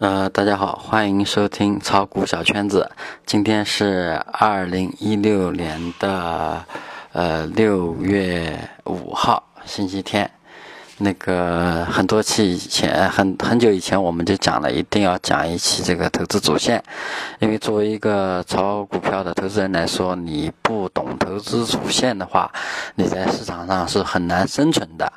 呃，大家好，欢迎收听炒股小圈子。今天是二零一六年的呃六月五号，星期天。那个很多期以前，很很久以前我们就讲了，一定要讲一期这个投资主线，因为作为一个炒股票的投资人来说，你不懂投资主线的话，你在市场上是很难生存的。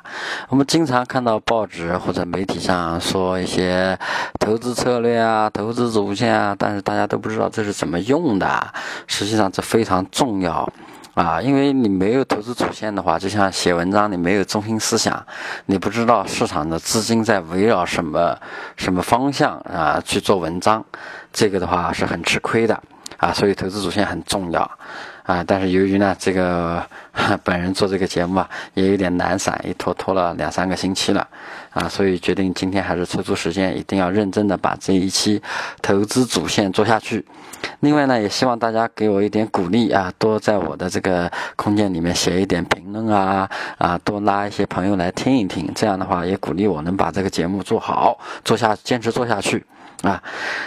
我们经常看到报纸或者媒体上说一些投资策略啊、投资主线啊，但是大家都不知道这是怎么用的。实际上这非常重要。啊，因为你没有投资主线的话，就像写文章，你没有中心思想，你不知道市场的资金在围绕什么什么方向啊去做文章，这个的话是很吃亏的啊。所以投资主线很重要啊。但是由于呢，这个 本人做这个节目啊，也有点懒散，一拖拖了两三个星期了啊，所以决定今天还是抽出时间，一定要认真的把这一期投资主线做下去。另外呢，也希望大家给我一点鼓励啊，多在我的这个空间里面写一点评论啊，啊，多拉一些朋友来听一听，这样的话也鼓励我能把这个节目做好，做下坚持做下去。啊，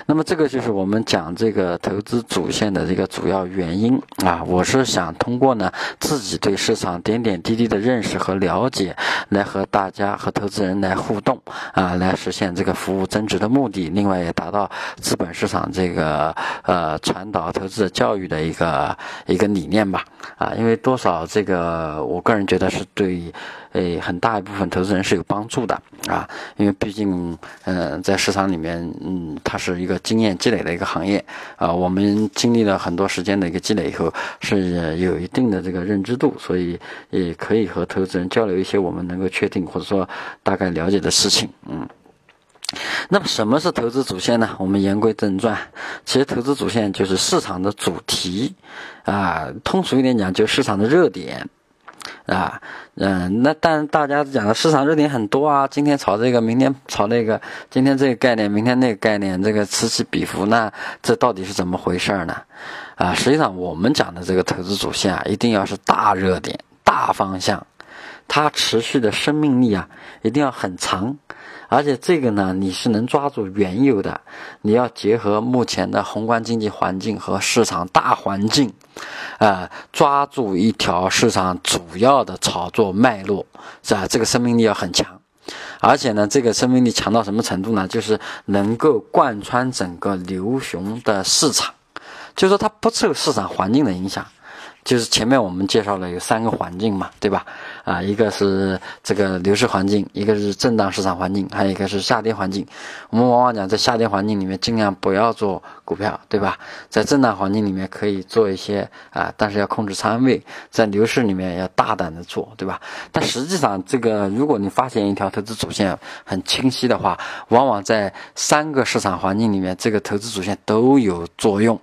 那么这个就是我们讲这个投资主线的这个主要原因啊。我是想通过呢自己对市场点点滴滴的认识和了解，来和大家和投资人来互动啊，来实现这个服务增值的目的。另外也达到资本市场这个呃传导投资者教育的一个一个理念吧。啊，因为多少这个我个人觉得是对。诶，很大一部分投资人是有帮助的啊，因为毕竟，嗯，在市场里面，嗯，它是一个经验积累的一个行业啊。我们经历了很多时间的一个积累以后，是有一定的这个认知度，所以也可以和投资人交流一些我们能够确定或者说大概了解的事情。嗯，那么什么是投资主线呢？我们言归正传，其实投资主线就是市场的主题啊，通俗一点讲，就是市场的热点。啊，嗯，那但大家讲的市场热点很多啊，今天炒这个，明天炒那个，今天这个概念，明天那个概念，这个此起彼伏，那这到底是怎么回事呢？啊，实际上我们讲的这个投资主线啊，一定要是大热点、大方向，它持续的生命力啊，一定要很长。而且这个呢，你是能抓住原有的，你要结合目前的宏观经济环境和市场大环境，啊，抓住一条市场主要的炒作脉络，是吧？这个生命力要很强，而且呢，这个生命力强到什么程度呢？就是能够贯穿整个牛熊的市场，就是说它不受市场环境的影响。就是前面我们介绍了有三个环境嘛，对吧？啊，一个是这个牛市环境，一个是震荡市场环境，还有一个是下跌环境。我们往往讲在下跌环境里面尽量不要做股票，对吧？在震荡环境里面可以做一些啊，但是要控制仓位。在牛市里面要大胆的做，对吧？但实际上，这个如果你发现一条投资主线很清晰的话，往往在三个市场环境里面，这个投资主线都有作用。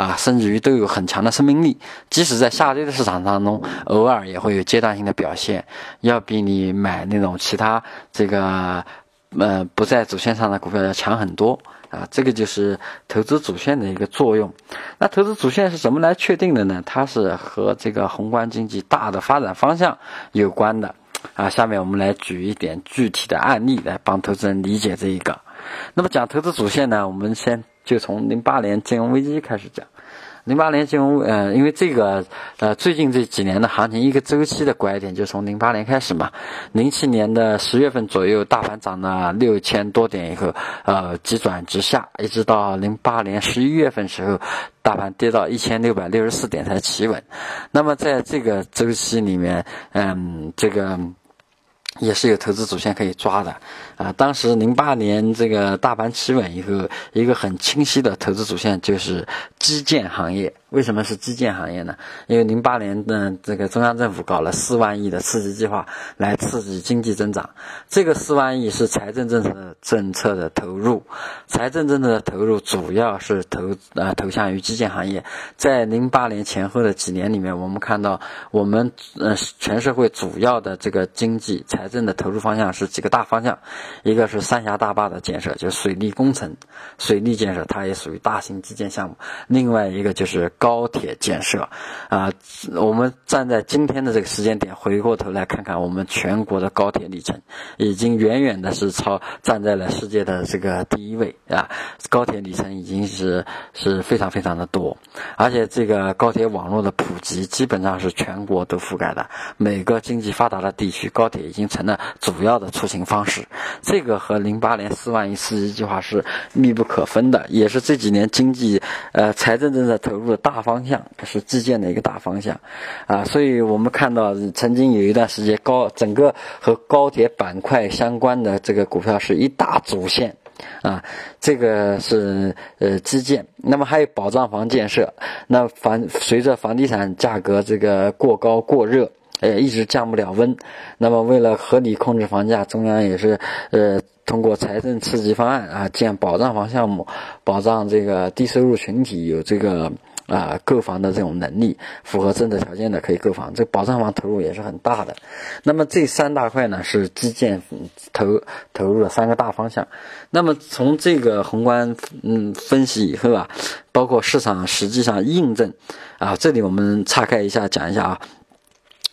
啊，甚至于都有很强的生命力，即使在下跌的市场当中，偶尔也会有阶段性的表现，要比你买那种其他这个，呃，不在主线上的股票要强很多啊。这个就是投资主线的一个作用。那投资主线是怎么来确定的呢？它是和这个宏观经济大的发展方向有关的啊。下面我们来举一点具体的案例来帮投资人理解这一个。那么讲投资主线呢，我们先。就从零八年金融危机开始讲，零八年金融呃，因为这个呃，最近这几年的行情一个周期的拐点就从零八年开始嘛，零七年的十月份左右，大盘涨了六千多点以后，呃，急转直下，一直到零八年十一月份时候，大盘跌到一千六百六十四点才企稳。那么在这个周期里面，嗯，这个。也是有投资主线可以抓的，啊，当时零八年这个大盘企稳以后，一个很清晰的投资主线就是基建行业。为什么是基建行业呢？因为零八年的这个中央政府搞了四万亿的刺激计划，来刺激经济增长。这个四万亿是财政政策政策的投入，财政政策的投入主要是投啊投向于基建行业。在零八年前后的几年里面，我们看到我们呃全社会主要的这个经济财政的投入方向是几个大方向，一个是三峡大坝的建设，就是水利工程、水利建设，它也属于大型基建项目。另外一个就是高铁建设，啊，我们站在今天的这个时间点，回过头来看看我们全国的高铁里程，已经远远的是超站在了世界的这个第一位啊！高铁里程已经是是非常非常的多，而且这个高铁网络的普及基本上是全国都覆盖的，每个经济发达的地区，高铁已经成了主要的出行方式。这个和零八年四万亿刺激计划是密不可分的，也是这几年经济呃财政政策投入的大方向，是基建的一个大方向啊！所以我们看到曾经有一段时间高整个和高铁板块相关的这个股票是一大主线。啊，这个是呃基建，那么还有保障房建设。那房随着房地产价格这个过高过热，哎一直降不了温。那么为了合理控制房价，中央也是呃通过财政刺激方案啊建保障房项目，保障这个低收入群体有这个。啊，购房的这种能力符合政策条件的可以购房，这保障房投入也是很大的。那么这三大块呢是基建投投入的三个大方向。那么从这个宏观嗯分析以后啊，包括市场实际上印证啊，这里我们岔开一下讲一下啊，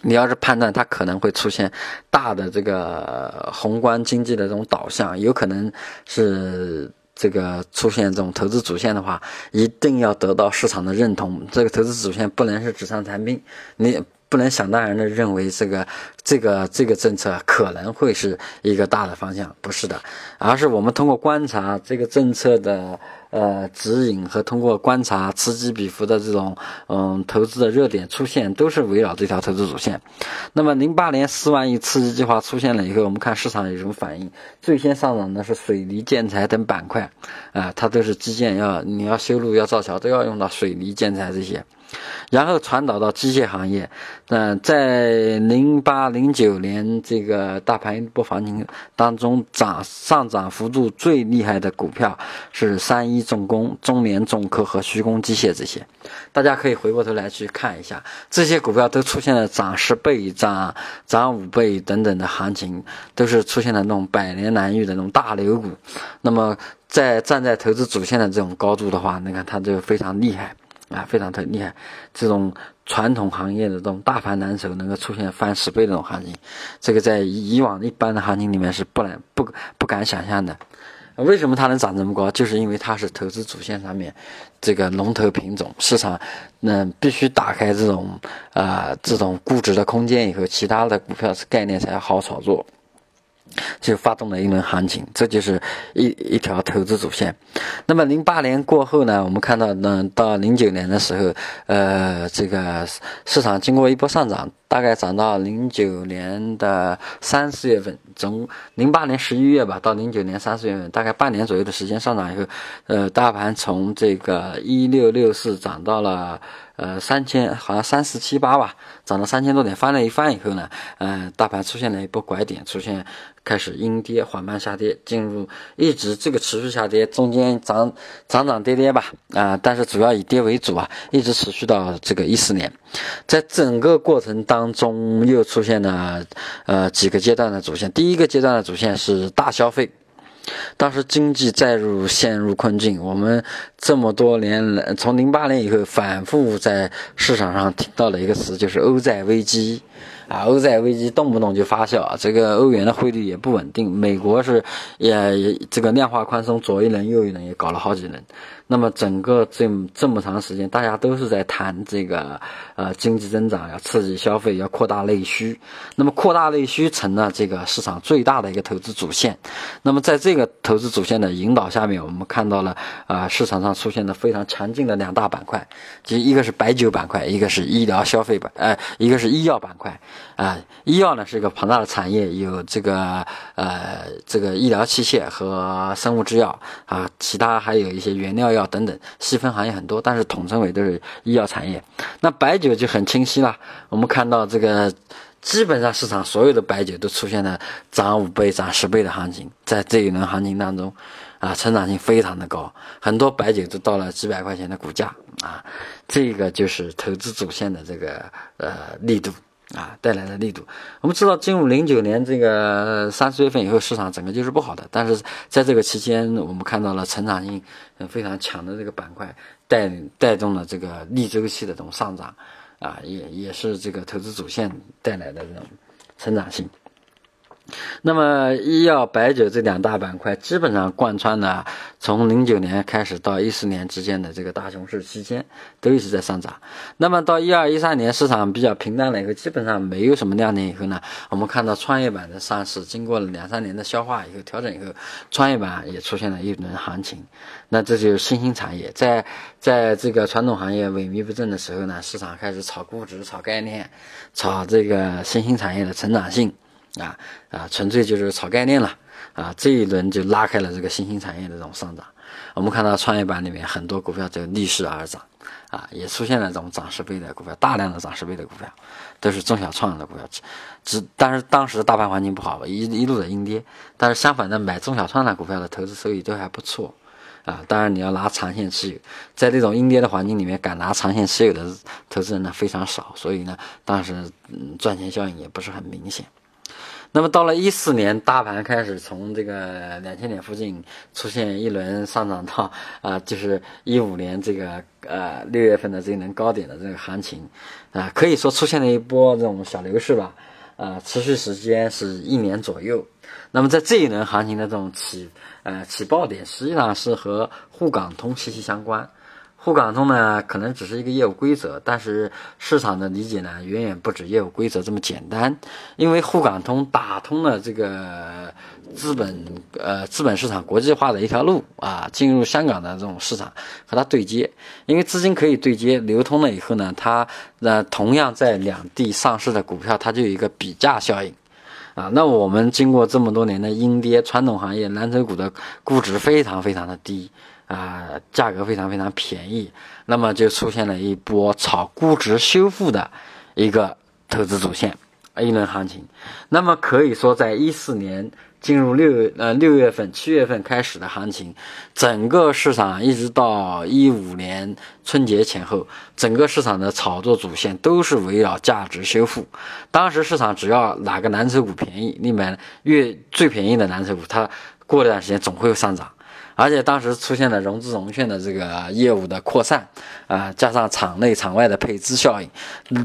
你要是判断它可能会出现大的这个宏观经济的这种导向，有可能是。这个出现这种投资主线的话，一定要得到市场的认同。这个投资主线不能是纸上谈兵，你不能想当然的认为这个这个这个政策可能会是一个大的方向，不是的，而是我们通过观察这个政策的。呃，指引和通过观察此起彼伏的这种嗯投资的热点出现，都是围绕这条投资主线。那么，零八年四万亿刺激计划出现了以后，我们看市场有什么反应？最先上涨的是水泥建材等板块，啊，它都是基建，要你要修路要造桥，都要用到水泥建材这些。然后传导到机械行业，嗯，在零八零九年这个大盘一波行情当中，涨上涨幅度最厉害的股票是三一重工、中联重科和徐工机械这些。大家可以回过头来去看一下，这些股票都出现了涨十倍、涨涨五倍等等的行情，都是出现了那种百年难遇的那种大牛股。那么，在站在投资主线的这种高度的话，你看它就非常厉害。啊，非常特厉害！这种传统行业的这种大盘蓝筹，能够出现翻十倍这种行情，这个在以往一般的行情里面是不能不不敢想象的。为什么它能涨这么高？就是因为它是投资主线上面这个龙头品种，市场嗯必须打开这种啊这种估值的空间以后，其他的股票是概念才好炒作。就发动了一轮行情，这就是一一条投资主线。那么零八年过后呢，我们看到呢，到零九年的时候，呃，这个市场经过一波上涨，大概涨到零九年的三四月份，从零八年十一月吧，到零九年三四月份，大概半年左右的时间上涨以后，呃，大盘从这个一六六四涨到了。呃，三千好像三四七八吧，涨了三千多点，翻了一番以后呢，嗯，大盘出现了一波拐点，出现开始阴跌，缓慢下跌，进入一直这个持续下跌，中间涨涨涨跌跌吧，啊，但是主要以跌为主啊，一直持续到这个一四年，在整个过程当当中又出现了呃几个阶段的主线，第一个阶段的主线是大消费。当时经济再入陷入困境，我们这么多年来，从零八年以后反复在市场上听到了一个词，就是欧债危机。啊，欧债危机动不动就发酵啊，这个欧元的汇率也不稳定。美国是也这个量化宽松，左一轮右一轮也搞了好几轮。那么整个这这么长时间，大家都是在谈这个呃经济增长，要刺激消费，要扩大内需。那么扩大内需成了这个市场最大的一个投资主线。那么在这个投资主线的引导下面，我们看到了啊市场上出现的非常强劲的两大板块，即一个是白酒板块，一个是医疗消费板，呃，一个是医药板块。啊，医药呢是一个庞大的产业，有这个呃这个医疗器械和生物制药啊，其他还有一些原料药等等，细分行业很多，但是统称为都是医药产业。那白酒就很清晰了，我们看到这个基本上市场所有的白酒都出现了涨五倍、涨十倍的行情，在这一轮行情当中，啊，成长性非常的高，很多白酒都到了几百块钱的股价啊，这个就是投资主线的这个呃力度。啊带来的力度。我们知道，进入零九年这个三四月份以后，市场整个就是不好的。但是在这个期间，我们看到了成长性非常强的这个板块带带动了这个逆周期的这种上涨，啊，也也是这个投资主线带来的这种成长性。那么医药、白酒这两大板块基本上贯穿了从零九年开始到一四年之间的这个大熊市期间，都一直在上涨。那么到一二一三年市场比较平淡了以后，基本上没有什么亮点以后呢，我们看到创业板的上市，经过了两三年的消化以后调整以后，创业板也出现了一轮行情。那这就是新兴产业，在在这个传统行业萎靡不振的时候呢，市场开始炒估值、炒概念、炒这个新兴产业的成长性。啊啊，纯粹就是炒概念了啊！这一轮就拉开了这个新兴产业的这种上涨。我们看到创业板里面很多股票就逆势而涨，啊，也出现了这种涨十倍的股票，大量的涨十倍的股票，都是中小创的股票。只只但是当时大盘环境不好，一一路的阴跌。但是相反的，买中小创的股票的投资收益都还不错，啊，当然你要拿长线持有，在这种阴跌的环境里面，敢拿长线持有的投资人呢非常少，所以呢，当时嗯赚钱效应也不是很明显。那么到了一四年，大盘开始从这个两千点附近出现一轮上涨到 啊，就是一五年这个呃六月份的这一轮高点的这个行情，啊，可以说出现了一波这种小牛市吧，啊，持续时间是一年左右。那么在这一轮行情的这种起呃起爆点，实际上是和沪港通息息相关。沪港通呢，可能只是一个业务规则，但是市场的理解呢，远远不止业务规则这么简单。因为沪港通打通了这个资本呃资本市场国际化的一条路啊，进入香港的这种市场和它对接。因为资金可以对接流通了以后呢，它那同样在两地上市的股票，它就有一个比价效应啊。那我们经过这么多年的阴跌，传统行业蓝筹股的估值非常非常的低。啊，价格非常非常便宜，那么就出现了一波炒估值修复的一个投资主线，一轮行情。那么可以说，在一四年进入六呃六月份、七月份开始的行情，整个市场一直到一五年春节前后，整个市场的炒作主线都是围绕价值修复。当时市场只要哪个蓝筹股便宜，你买越最便宜的蓝筹股，它过一段时间总会上涨。而且当时出现了融资融券的这个业务的扩散，啊，加上场内场外的配资效应，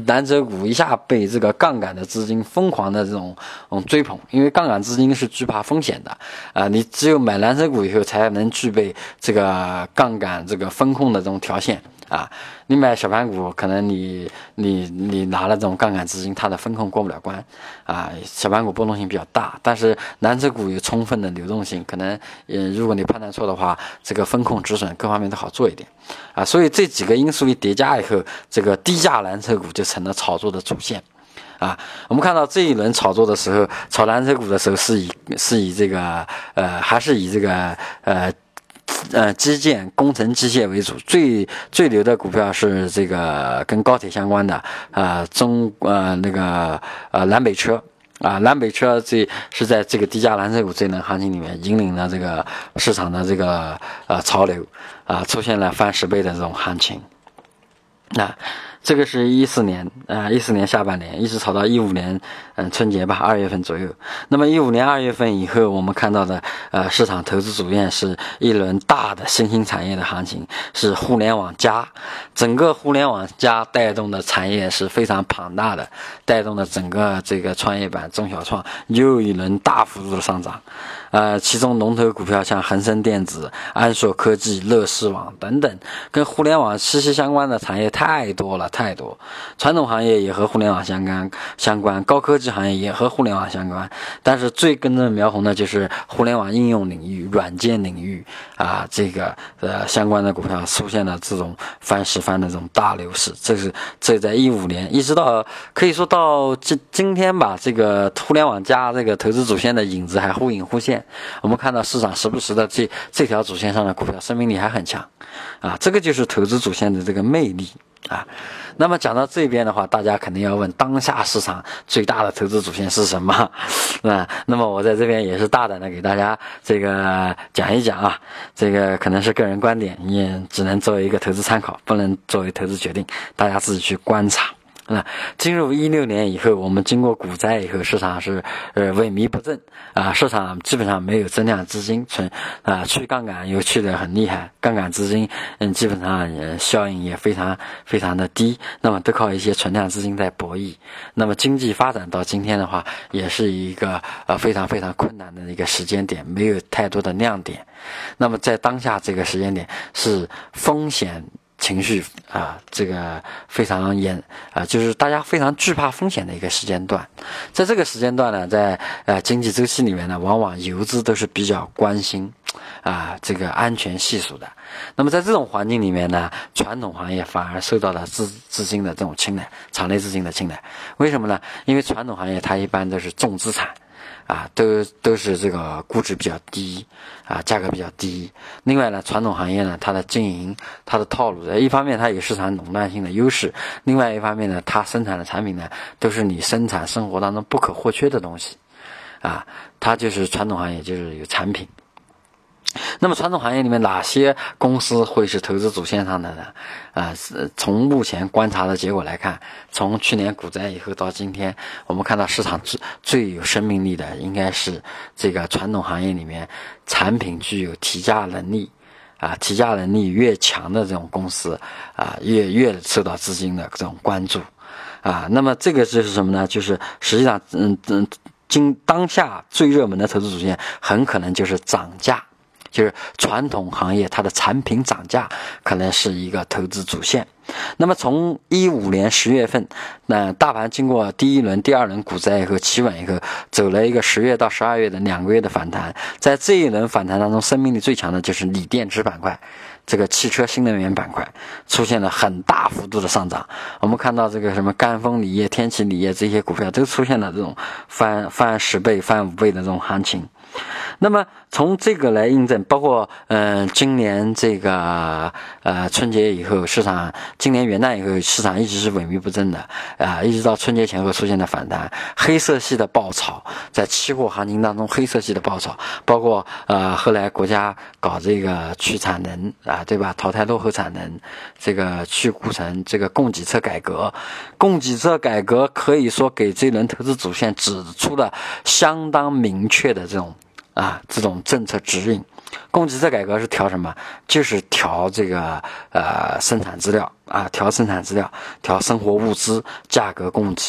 蓝筹股一下被这个杠杆的资金疯狂的这种嗯追捧，因为杠杆资金是惧怕风险的，啊，你只有买蓝筹股以后才能具备这个杠杆这个风控的这种条件。啊，你买小盘股，可能你你你拿了这种杠杆资金，它的风控过不了关，啊，小盘股波动性比较大，但是蓝筹股有充分的流动性，可能，呃，如果你判断错的话，这个风控止损各方面都好做一点，啊，所以这几个因素一叠加以后，这个低价蓝筹股就成了炒作的主线，啊，我们看到这一轮炒作的时候，炒蓝筹股的时候是以是以这个呃，还是以这个呃。呃，基建工程机械为主，最最牛的股票是这个跟高铁相关的，呃，中呃那个呃南北车啊，南北车这是在这个低价蓝筹股这轮行情里面引领了这个市场的这个呃潮流啊，出现了翻十倍的这种行情，那。这个是一四年，啊，一四年下半年一直炒到一五年，嗯，春节吧，二月份左右。那么一五年二月份以后，我们看到的，呃，市场投资主线是一轮大的新兴产业的行情，是互联网加，整个互联网加带动的产业是非常庞大的，带动的整个这个创业板、中小创又一轮大幅度的上涨。呃，其中龙头股票像恒生电子、安硕科技、乐视网等等，跟互联网息息相关的产业太多了，太多。传统行业也和互联网相关，相关高科技行业也和互联网相关。但是最根正苗红的就是互联网应用领域、软件领域啊，这个呃相关的股票出现了这种翻十番的这种大牛市。这是这在一五年一直到可以说到今今天吧，这个互联网加这个投资主线的影子还忽隐忽现。我们看到市场时不时的这这条主线上的股票生命力还很强，啊，这个就是投资主线的这个魅力啊。那么讲到这边的话，大家肯定要问，当下市场最大的投资主线是什么？啊，那么我在这边也是大胆的给大家这个讲一讲啊，这个可能是个人观点，也只能作为一个投资参考，不能作为投资决定，大家自己去观察那进入一六年以后，我们经过股灾以后，市场是呃萎靡不振啊，市场基本上没有增量资金，存啊去杠杆又去的很厉害，杠杆资金嗯基本上呃效应也非常非常的低，那么都靠一些存量资金在博弈。那么经济发展到今天的话，也是一个呃非常非常困难的一个时间点，没有太多的亮点。那么在当下这个时间点是风险。情绪啊，这个非常严啊，就是大家非常惧怕风险的一个时间段。在这个时间段呢，在呃经济周期里面呢，往往游资都是比较关心啊这个安全系数的。那么在这种环境里面呢，传统行业反而受到了资资金的这种青睐，场内资金的青睐。为什么呢？因为传统行业它一般都是重资产。啊，都都是这个估值比较低，啊，价格比较低。另外呢，传统行业呢，它的经营、它的套路，一方面它有市场垄断性的优势，另外一方面呢，它生产的产品呢，都是你生产生活当中不可或缺的东西，啊，它就是传统行业就是有产品。那么传统行业里面哪些公司会是投资主线上的呢？啊，是从目前观察的结果来看，从去年股灾以后到今天，我们看到市场最最有生命力的应该是这个传统行业里面产品具有提价能力，啊，提价能力越强的这种公司，啊，越越受到资金的这种关注，啊，那么这个就是什么呢？就是实际上，嗯嗯，今当下最热门的投资主线很可能就是涨价。就是传统行业，它的产品涨价可能是一个投资主线。那么从一五年十月份，那大盘经过第一轮、第二轮股灾以后企稳以后，走了一个十月到十二月的两个月的反弹。在这一轮反弹当中，生命力最强的就是锂电池板块，这个汽车新能源板块出现了很大幅度的上涨。我们看到这个什么赣锋锂业、天齐锂业这些股票都出现了这种翻翻十倍、翻五倍的这种行情。那么从这个来印证，包括嗯，今年这个呃春节以后，市场今年元旦以后，市场一直是萎靡不振的啊，一直到春节前后出现的反弹，黑色系的爆炒，在期货行情当中，黑色系的爆炒，包括呃后来国家搞这个去产能啊，对吧？淘汰落后产能，这个去库存，这个供给侧改革，供给侧改革可以说给这轮投资主线指出了相当明确的这种。啊，这种政策指引，供给侧改革是调什么？就是调这个呃生产资料啊，调生产资料，调生活物资价格供给。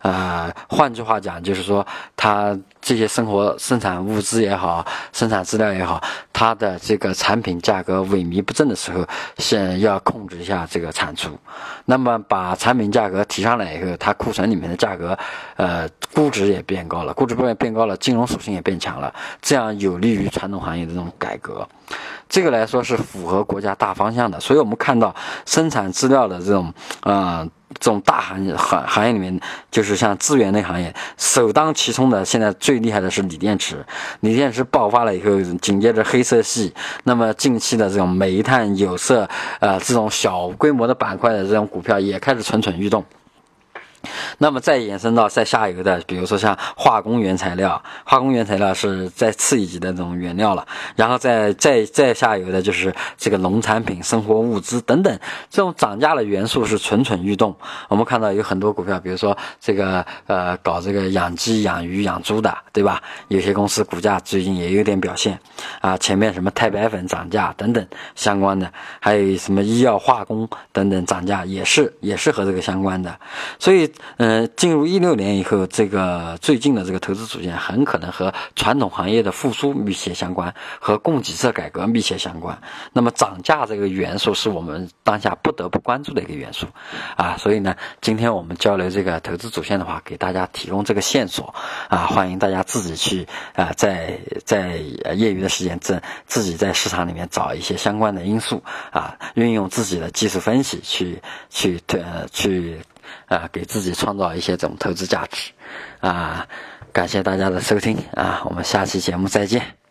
呃，换句话讲，就是说，它这些生活生产物资也好，生产资料也好，它的这个产品价格萎靡不振的时候，先要控制一下这个产出。那么把产品价格提上来以后，它库存里面的价格，呃，估值也变高了，估值变变高了，金融属性也变强了，这样有利于传统行业的这种改革。这个来说是符合国家大方向的。所以我们看到生产资料的这种，啊。这种大行业行行业里面，就是像资源类行业，首当其冲的，现在最厉害的是锂电池。锂电池爆发了以后，紧接着黑色系，那么近期的这种煤炭、有色，呃，这种小规模的板块的这种股票也开始蠢蠢欲动。那么再延伸到再下游的，比如说像化工原材料，化工原材料是再次一级的这种原料了，然后再再再下游的就是这个农产品、生活物资等等，这种涨价的元素是蠢蠢欲动。我们看到有很多股票，比如说这个呃搞这个养鸡、养鱼、养猪的，对吧？有些公司股价最近也有点表现啊，前面什么钛白粉涨价等等相关的，还有什么医药化工等等涨价，也是也是和这个相关的，所以。嗯，进入一六年以后，这个最近的这个投资组件很可能和传统行业的复苏密切相关，和供给侧改革密切相关。那么涨价这个元素是我们当下不得不关注的一个元素啊。所以呢，今天我们交流这个投资主线的话，给大家提供这个线索啊，欢迎大家自己去啊，在在业余的时间自自己在市场里面找一些相关的因素啊，运用自己的技术分析去去呃去。啊，给自己创造一些这种投资价值，啊，感谢大家的收听啊，我们下期节目再见。